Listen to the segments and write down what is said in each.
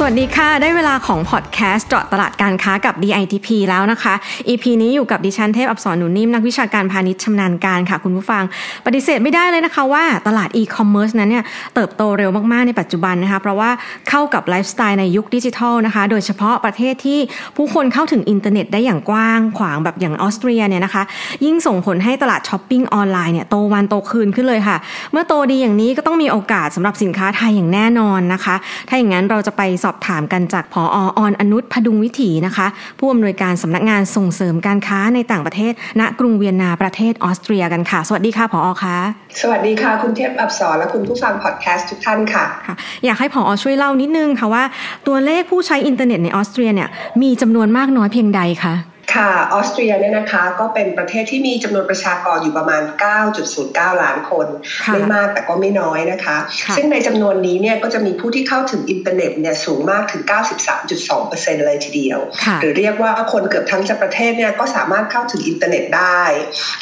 สวัสดีค่ะ ได้เวลาของพอดแคสต์เจาะตลาดการค้ากับ DITP แล้วนะคะ EP นี้อยู่กับดิฉันเทพอัปสรหนูนิ่ม นักวิชาการพาณิชย์ชำนาญการค่ะ คุณผู้ฟัง ปฏิเสธไม่ได้เลยนะคะว่าตลาดอีคอมเมิร์ซนั้นเนี่ยเติบโตเร็วมาก ๆ ในปัจจุบันนะคะ เพราะว่าเข้ากับไลฟ์สไตล์ในยุคดิจิทัลนะคะ โดยเฉพาะประเทศที่ผู้คนเข้าถึงอินเทอร์เน็ตได้อย่างกว้างขวางแบบอย่างออสเตรียเนี่ยนะคะ ยิ่งส่งผลให้ตลาดช้อปปิ้งออนไลน์เนี่ยโตวันโตคืนขึ้นเลยค่ะ เมื่อโตดีอย่างนี้ก็ต้องมีโอกาสสำหรับสินค้าไทยอย่างแน่นอนนะคะ ถ้าอย่างนั้นเราจะไปสอบถามกันจากผอ.อรอนุช ผดุงวิถีนะคะ ผู้อำนวยการสำนักงานส่งเสริมการค้าในต่างประเทศ ณกรุงเวียนนาประเทศออสเตรียกันค่ะ สวัสดีค่ะผอ. คะสวัสดีค่ะ คุณเทพอัปสรและคุณผู้ฟังพอดแคสต์ทุกท่านค่ะค่ะ อยากให้ผอ. ช่วยเล่านิดนึงค่ะว่า ตัวเลขผู้ใช้อินเทอร์เน็ตในออสเตรียเนี่ยมีจำนวนมากน้อยเพียงใดคะ ค่ะออสเตรียเนี่ยนะคะก็เป็นประเทศที่มีจำนวนประชากรอยู่ประมาณ 9.09 ล้านคน ไม่มากแต่ก็ไม่น้อยนะคะ ซึ่งในจำนวนนี้เนี่ยก็จะมีผู้ที่เข้าถึงอินเทอร์เน็ตเนี่ยสูงมากถึง 93.2%เลยทีเดียว หรือเรียกว่าคนเกือบทั้งจะประเทศเนี่ยก็สามารถเข้าถึงอินเทอร์เน็ตได้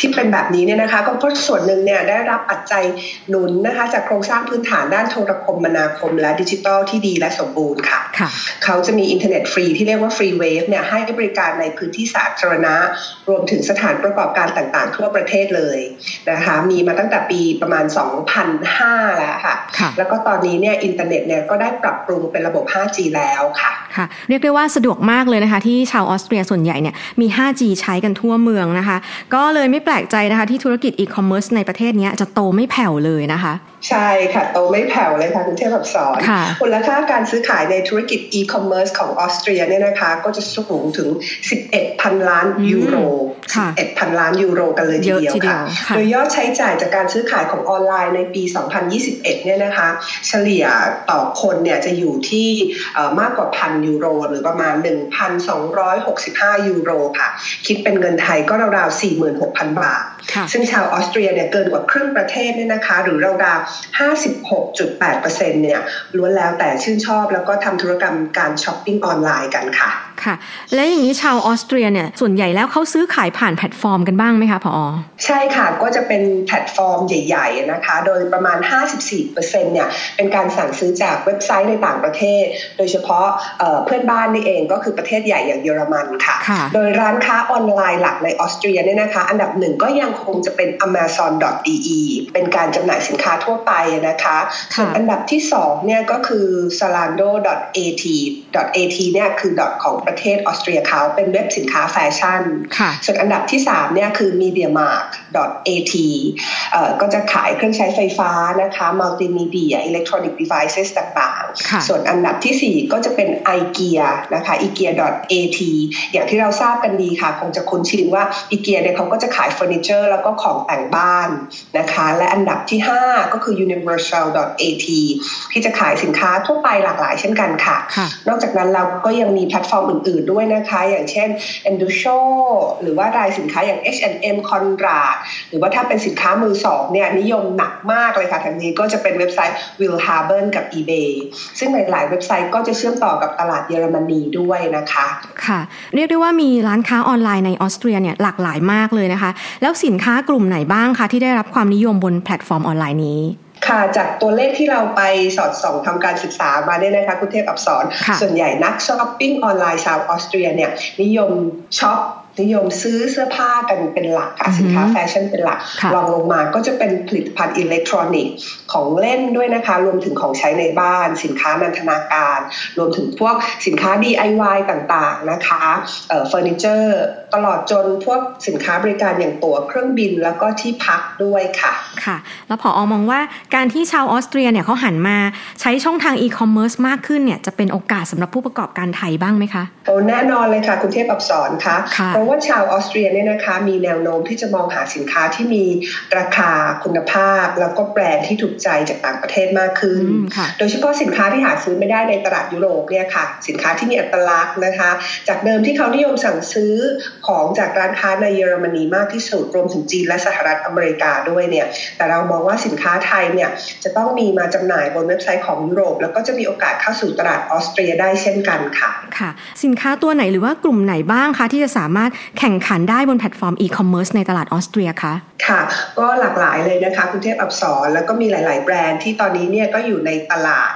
ที่เป็นแบบนี้เนี่ยนะคะก็เพราะส่วนหนึ่งเนี่ยได้รับปัจจัยหนุนนะคะจากโครงสร้างพื้นฐานด้านโทรคมนาคม และดิจิทัลที่ดีและสมบูรณ์ค่ะ เขาจะมีอินเทอร์เน็ตฟรีที่เรียกว่า Freewave เนี่ยให้บริการในพื้นที่สาธารณะ รวมถึงสถานประกอบการต่างๆ ทั่วประเทศเลยนะคะมีมาตั้งแต่ปีประมาณ 2005 แล้วค่ะ แล้วก็ตอนนี้เนี่ยอินเทอร์เน็ตเนี่ยก็ได้ปรับปรุงเป็นระบบ 5G แล้วค่ะค่ะเรียกได้ว่าสะดวกมากเลยนะคะที่ชาวออสเตรียส่วนใหญ่เนี่ยมี 5G ใช้กันทั่วเมืองนะคะ ก็เลยไม่แปลกใจนะคะที่ธุรกิจอีคอมเมิร์ซในประเทศนี้จะโตไม่แผ่วเลยนะคะใช่ค่ะ โตไม่แผ่วเลยค่ะคุณเทพอัปสรมูลค่าการซื้อขายในธุรกิจอีคอมเมิร์ซของออสเตรียเนี่ยนะคะก็จะสูงถึง11พันล้านยูโร11พันล้านยูโรกันเลยทีเดียวค่ะ โดยยอดใช้จ่ายจากการซื้อขายของออนไลน์ในปี 2021 เนี่ยนะคะ เฉลี่ยต่อคนเนี่ยจะอยู่ที่มากกว่าพันยูโร หรือประมาณ 1,265 ยูโรค่ะ คิดเป็นเงินไทยก็ราวๆ 46,000 บาท ซึ่งชาวออสเตรียเนี่ยเกินกว่าครึ่งประเทศเนี่ยนะคะ หรือราว56.8%เนี่ยล้วนแล้วแต่ชื่นชอบแล้วก็ทำธุรกรรมการช้อปปิ้งออนไลน์กันค่ะ ค่ะ และอย่างนี้ชาวออสเตรียเนี่ยส่วนใหญ่แล้วเขาซื้อขายผ่านแพลตฟอร์มกันบ้างไหมคะ ผอ.ใช่ค่ะก็จะเป็นแพลตฟอร์มใหญ่ๆนะคะ โดยประมาณ 54%เนี่ยเป็นการสั่งซื้อจากเว็บไซต์ในต่างประเทศ โดยเฉพาะเพื่อนบ้านนี่เองก็คือประเทศใหญ่อย่างเยอรมันค่ะ โดยร้านค้าออนไลน์หลักในออสเตรียเนี่ยนะคะ อันดับหนึ่งก็ยังคงจะเป็น amazon.de เป็นการจำหน่ายสินค้าทั่วไปนะคะส่วนอันดับที่2เนี่ยก็คือ zalando.at .at เนี่ยคือของประเทศออสเตรียเขาเป็นเว็บสินค้าแฟชั่นส่วนอันดับที่3เนี่ยคือ MediaMarkt.at ก็จะขายเครื่องใช้ไฟฟ้านะคะมัลติมีเดียอิเล็กทรอนิกส์เดเวิ์ต่างๆ ส่วนอันดับที่ 4 ก็จะเป็น IKEA นะคะ IKEA.at อย่างที่เราทราบกันดีค่ะ คงจะคุ้นชินว่า IKEA เนี่ยเขาก็จะขายเฟอร์นิเจอร์แล้วก็ของแต่งบ้านนะคะ และอันดับที่ 5 ก็คือ Universal.at ที่จะขายสินค้าทั่วไปหลากหลายเช่นกันค่ะ นอกจากนั้นเราก็ยังมีแพลตฟอร์มอื่น ๆด้วยนะคะ อย่างเช่น e n d u s h o หรือว่ารายสินค้าอย่าง H&M Conrad หรือว่าถ้าเป็นสินค้ามือสองเนี่ยนิยมหนักมากเลยค่ะทางนี้ก็จะเป็นเว็บไซต์ willhaben กับ eBay ซึ่งหลาย ๆ เว็บไซต์ก็จะเชื่อมต่อกับตลาดเยอรมนีด้วยนะคะ ค่ะ เรียกได้ว่ามีร้านค้าออนไลน์ในออสเตรียเนี่ยหลากหลายมากเลยนะคะ แล้วสินค้ากลุ่มไหนบ้างคะที่ได้รับความนิยมบนแพลตฟอร์มออนไลน์นี้ ค่ะจากตัวเลขที่เราไปสอดส่องทำการศึกษามาเนี่ยนะคะคุณเทพอัปสรส่วนใหญ่นักช้อปปิ้งออนไลน์ชาวออสเตรียเนี่ยนิยมช็อป นิยมซื้อเสื้อผ้ากันเป็นหลักค่ะสินค้าแฟชั่นเป็นหลักรองลงมาก็จะเป็นผลิตภัณฑ์อิเล็กทรอนิกส์ของเล่นด้วยนะคะ รวมถึงของใช้ในบ้าน สินค้านันทนาการ รวมถึงพวกสินค้า DIY ต่างๆนะคะเฟอร์นิเจอร์ตลอดจนพวกสินค้าบริการอย่างตั๋วเครื่องบินแล้วก็ที่พักด้วยค่ะค่ะ แล้ว ผอ.มองว่าการที่ชาวออสเตรียเนี่ยเขาหันมาใช้ช่องทางอีคอมเมิร์ซมากขึ้นเนี่ยจะเป็นโอกาสสำหรับผู้ประกอบการไทยบ้างไหมคะโอ้แน่นอนเลยค่ะ คุณเทพอับสรค่ะเพราะราะว่าชาวออสเตรียเนี่ยนะคะมีแนวโน้มที่จะมองหาสินค้าที่มีราคาคุณภาพ แล้วก็แบรนด์ที่ถูกใจจากต่างประเทศมากขึ้น โดยเฉพาะสินค้าที่หาซื้อไม่ได้ในตลาดยุโรปเนี่ยค่ะ สินค้าที่มีอัตลักษณ์นะคะ จากเดิมที่เขานิยมสั่งซื้อของจากร้านค้าในเยอรมนีมากที่สุดรวมถึงจีนและสหรัฐอเมริกาด้วยเนี่ยแต่เรามองว่าสินค้าไทยเนี่ยจะต้องมีมาจำหน่ายบนเว็บไซต์ของยุโรป แล้วก็จะมีโอกาสเข้าสู่ตลาดออสเตรียได้เช่นกันค่ะค่ะ สินค้าตัวไหนหรือว่ากลุ่มไหนบ้างคะที่จะสามารถแข่งขันได้บนแพลตฟอร์มอีคอมเมิร์ซในตลาดออสเตรียคะค่ะ ก็หลากหลายเลยนะคะคุณเทพอัปสรแล้วก็มีหลาย ๆ แบรนด์ที่ตอนนี้เนี่ยก็อยู่ในตลาด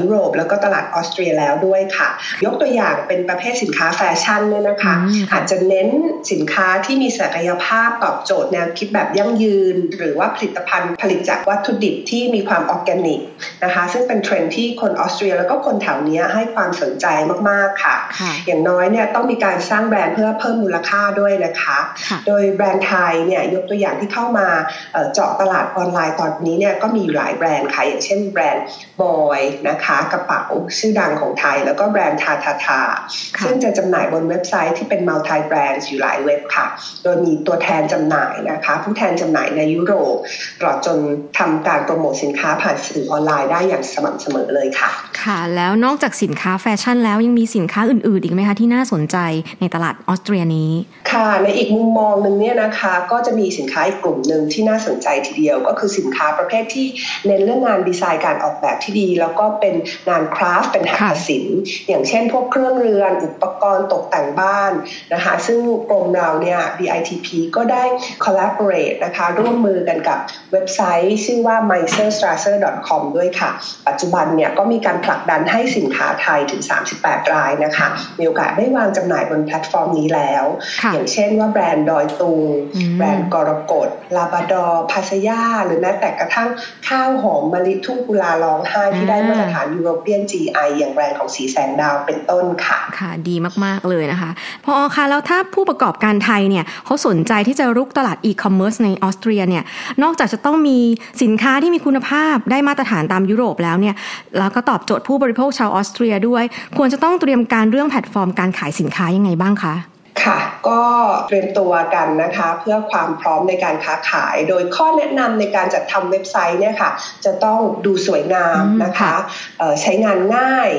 ยุโรปแล้วก็ตลาดออสเตรียแล้วด้วยค่ะ ยกตัวอย่างเป็นประเภทสินค้าแฟชั่นเนี่ยนะคะ อาจจะเน้นสินค้าที่มีศักยภาพตอบโจทย์แนวคิดแบบยั่งยืน หรือว่าผลิตภัณฑ์ผลิตจากวัตถุดิบที่มีความออร์แกนิกนะคะซึ่งเป็นเทรนด์ที่คนออสเตรีย แล้วก็คนแถวนี้ให้ความสนใจมาก ๆ ค่ะ อย่างน้อยเนี่ยต้องมีการสร้างแบรนด์เพื่อเพิ่มมูลค่าด้วยนะคะ โดยแบรนด์ไทยเนี่ยยกตัวอย่างที่เข้ามาเจาะตลาดออนไลน์ตอนนี้เนี่ยก็มีหลายแบรนด์ค่ะอย่างเช่นแบรนด์ BOYY นะคะกระเป๋าชื่อดังของไทย แล้วก็แบรนด์ทาธาทาซึ่งจะจำหน่ายบนเว็บไซต์ที่เป็น multi-brand อยู่หลายเว็บค่ะ โดยมีตัวแทนจำหน่ายนะคะ ผู้แทนจำหน่ายในยุโรปตลอดจนทำการโปรโมทสินค้าผ่านสื่อออนไลน์ได้อย่างสม่ำเสมอเลยค่ะ ค่ะ แล้วนอกจากสินค้าแฟชั่นแล้วยังมีสินค้าอื่น ๆ อีกไหมคะที่น่าสนใจในตลาดออสเตรียนี้ ค่ะในอีกมุมมองหนึ่งเนี่ยนะคะก็จะมีสินค้าอีกกลุ่มหนึ่งที่น่าสนใจทีเดียว ก็คือสินค้าประเภทที่เน้นเรื่องงานดีไซน์การออกแบบที่ดี แล้วก็เป็นงานคราฟต์เป็นหัตถศิลป์อย่างเช่น พวกเครื่องเรือนอุปกรณ์ตกแต่งบ้านนะคะซึ่งกรมเราเนี่ย DITP ก็ได้ collaborate นะคะร่วมมือกันกับเว็บไซต์ ชื่อว่า meisterstrasser.com ด้วยค่ะ ปัจจุบันเนี่ยก็มีการผลักดันให้สินค้าไทยถึง 38 รายนะคะมีโอกาสได้วางจำหน่ายบนแพลตฟอร์มนี้แล้วอย่างเช่นว่าแบรนด์ดอยตุง แบรนด์กรกต ลาบราดอร์ PASAYA หรือแม้แต่กระทั่งข้าวหอมมะลิทุ่งกุลาร้องไห้ที่ได้มาตรฐาน European GI อย่างแบรนด์ของศรีแสงดาวเป็นต้นค่ะ ค่ะ ดีมากๆเลยนะคะ ผอ.คะแล้วถ้าผู้ประกอบการไทยเนี่ยเขาสนใจที่จะรุกตลาดอีคอมเมิร์ซในออสเตรียเนี่ยนอกจากจะต้องมีสินค้าที่มีคุณภาพได้มาตรฐานตามยุโรปแล้วเนี่ยแล้วก็ตอบโจทย์ผู้บริโภคชาวออสเตรียด้วย ควรจะต้องเตรียมการเรื่องแพลตฟอร์มการขายสินค้ายังไงบ้างคะ ค่ะ ก็เตรียมตัวกันนะคะ เพื่อความพร้อมในการค้าขาย โดยข้อแนะนำในการจัดทำเว็บไซต์เนี่ยค่ะ จะต้องดูสวยงามนะคะใช้งานง่าย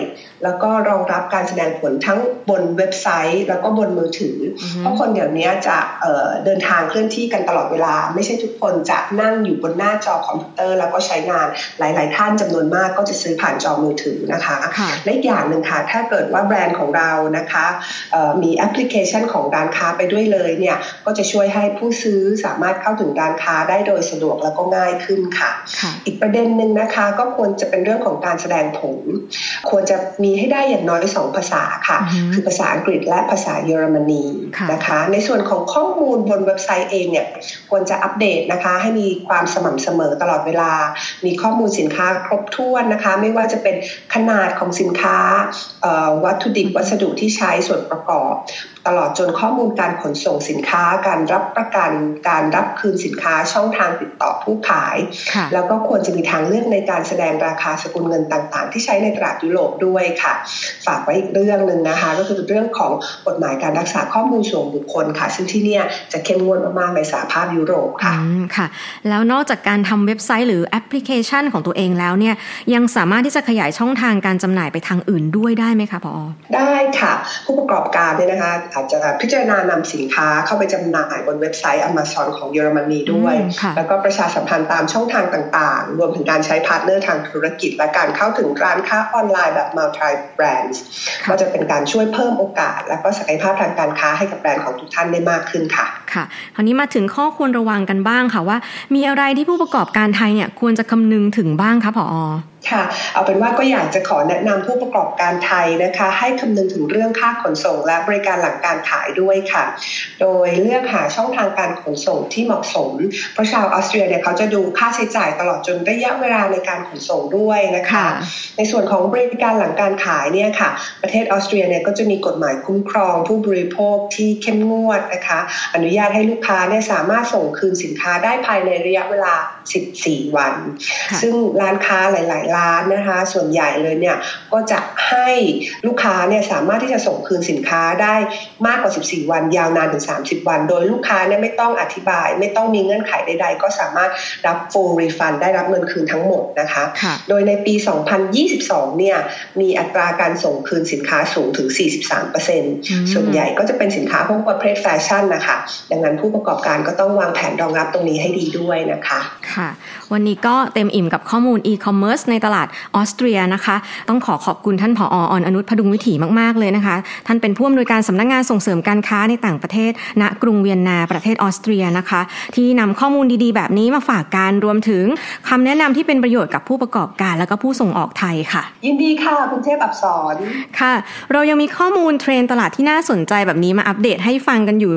แล้วก็รองรับการแสดงผลทั้งบนเว็บไซต์ แล้วก็บนมือถือ เพราะคนเดี๋ยวนี้จะเดินทางเคลื่อนที่กันตลอดเวลา ไม่ใช่ทุกคนจะนั่งอยู่บนหน้าจอคอมพิวเตอร์ แล้วก็ใช้งานหลาย ๆ ท่านจำนวนมากก็จะซื้อผ่านจอมือถือนะคะและอีกอย่างหนึ่งค่ะถ้าเกิดว่าแบรนด์ของเรานะคะมีแอปพลิเคชันของร้านค้าไปด้วยเลยเนี่ยก็จะช่วยให้ผู้ซื้อสามารถเข้าถึงร้านค้าได้โดยสะดวกแล้วก็ง่ายขึ้นค่ะ อีกประเด็นหนึ่งนะคะก็ควรจะเป็นเรื่องของการแสดงผล ควรจะมีให้ได้อย่างน้อยสองภาษาค่ะ คือภาษาอังกฤษและภาษาเยอรมนีนะคะ ในส่วนของข้อมูลบนเว็บไซต์เองเนี่ยควรจะอัปเดตนะคะ ให้มีความสม่ำเสมอตลอดเวลา มีข้อมูลสินค้าครบถ้วนนะคะ ไม่ว่าจะเป็นขนาดของสินค้าวัตถุดิบวัสดุที่ใช้ส่วนประกอบ ตลอดจนข้อมูลการขนส่งสินค้า การรับประกันการรับคืนสินค้าช่องทางติดต่อผู้ขาย แล้วก็ควรจะมีทางเลือกในการแสดงราคาสกุลเงินต่างๆ ที่ใช้ในตลาดยุโรปด้วยค่ะ ฝากไว้อีกเรื่องหนึ่งนะคะ ก็คือเรื่องของกฎหมายการรักษาข้อมูลส่วนบุคคลค่ะ ซึ่งที่นี่จะเข้มงวดมากๆในสหภาพยุโรปค่ะค่ะ แล้วนอกจากการทำเว็บไซต์หรือแอปพลิเคชันของตัวเองแล้วเนี่ยยังสามารถที่จะขยายช่องทางการจำหน่ายไปทางอื่นด้วยได้ไหมคะ ผอ.อ๋อได้ค่ะ ผู้ประกอบการเนี่ยนะคะ อาจจะพิจารณานำสินค้าเข้าไปจำหน่ายบนเว็บไซต์ Amazon ของเยอรมนีด้วย แล้วก็ประชาสัมพันธ์ตามช่องทางต่าง ๆ รวมถึงการใช้ partner ทางธุรกิจ และการเข้าถึงร้านค้าออนไลน์แบบ multi brands ก็จะเป็นการช่วยเพิ่มโอกาส และก็ศักยภาพทางการค้าให้กับแบรนด์ของทุกท่านได้มากขึ้นค่ะ ค่ะคราวนี้มาถึงข้อควรระวังกันบ้างค่ะว่า มีอะไรที่ผู้ประกอบการไทยเนี่ยควรจะคำนึงถึงบ้างคะผอค่ะ เอาเป็นว่าก็อยากจะขอแนะนำผู้ประกอบการไทยนะคะ ให้คำนึงถึงเรื่องค่าขนส่งและบริการหลังการขายด้วยค่ะ โดยเลือกหาช่องทางการขนส่งที่เหมาะสม เพราะชาวออสเตรียเนี่ยเขาจะดูค่าใช้จ่ายตลอดจนระยะเวลาในการขนส่งด้วยนะคะ ในส่วนของบริการหลังการขายเนี่ยค่ะ ประเทศออสเตรียเนี่ยก็จะมีกฎหมายคุ้มครอง ผู้บริโภคที่เข้มงวดนะคะ อนุญาตให้ลูกค้าเนี่ยสามารถส่งคืนสินค้าได้ภายในระยะเวลา 14 วัน ซึ่งร้านค้าหลาย ๆร้านนะคะ ส่วนใหญ่เลยเนี่ยก็จะให้ลูกค้าเนี่ยสามารถที่จะส่งคืนสินค้าได้มากกว่า 14 วันยาวนานถึง 30 วัน โดยลูกค้าเนี่ยไม่ต้องอธิบาย ไม่ต้องมีเงื่อนไขใด ๆ ก็สามารถรับ full refund ได้รับเงินคืนทั้งหมดนะคะ โดยในปี 2022 เนี่ยมีอัตราการส่งคืนสินค้าสูงถึง 43%ส่วนใหญ่ก็จะเป็นสินค้าพวกประเภทแฟชั่นนะคะ ดังนั้นผู้ประกอบการก็ต้องวางแผนรองรับตรงนี้ให้ดีด้วยนะคะ ค่ะ วันนี้ก็เต็มอิ่มกับข้อมูลอีคอมเมิร์ซในตลาดออสเตรียนะคะ ต้องขอขอบคุณท่าน ผอ.อรนุช ผดุงวิถีมาก ๆ เลยนะคะ ท่านเป็นผู้อำนวยการสำนักงงานส่งเสริมการค้าในต่างประเทศ ณกรุงเวียนนาประเทศออสเตรียนะคะ ที่นำข้อมูลดีๆ แบบนี้มาฝากการรวมถึงคำแนะนำที่เป็นประโยชน์กับผู้ประกอบการ และก็ผู้ส่งออกไทยค่ะ ยินดีค่ะ คุณเทพอับสรค่ะ เรายังมีข้อมูลเทรนตลาดที่น่าสนใจแบบนี้มาอัปเดตให้ฟังกันอยู่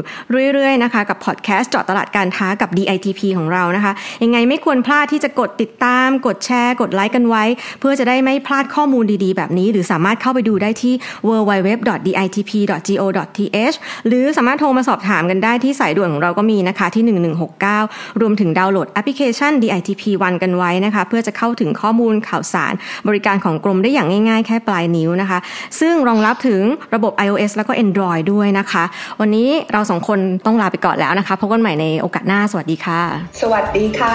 เรื่อยๆนะคะกับพอดแคสต์เจาะตลาดการค้ากับ DITP ของเรานะคะยังไงไม่ควรพลาดที่จะกดติดตาม กดแชร์ กดไลค์กันไว้ เพื่อจะได้ไม่พลาดข้อมูลดีๆ แบบนี้ หรือสามารถเข้าไปดูได้ที่ www.ditp.go.th หรือสามารถโทรมาสอบถามกันได้ที่สายด่วนของเราก็มีนะคะที่ 1169 รวมถึงดาวน์โหลดแอปพลิเคชัน DITP วันกันไว้นะคะเพื่อจะเข้าถึงข้อมูลข่าวสาร บริการของกรมได้อย่างง่ายๆ แค่ปลายนิ้วนะคะ ซึ่งรองรับถึงระบบ iOS แล้วก็ Android ด้วยนะคะ วันนี้เราสองคนต้องลาไปก่อนแล้วนะคะพบกันใหม่ในโอกาสหน้า สวัสดีค่ะ สวัสดีค่ะ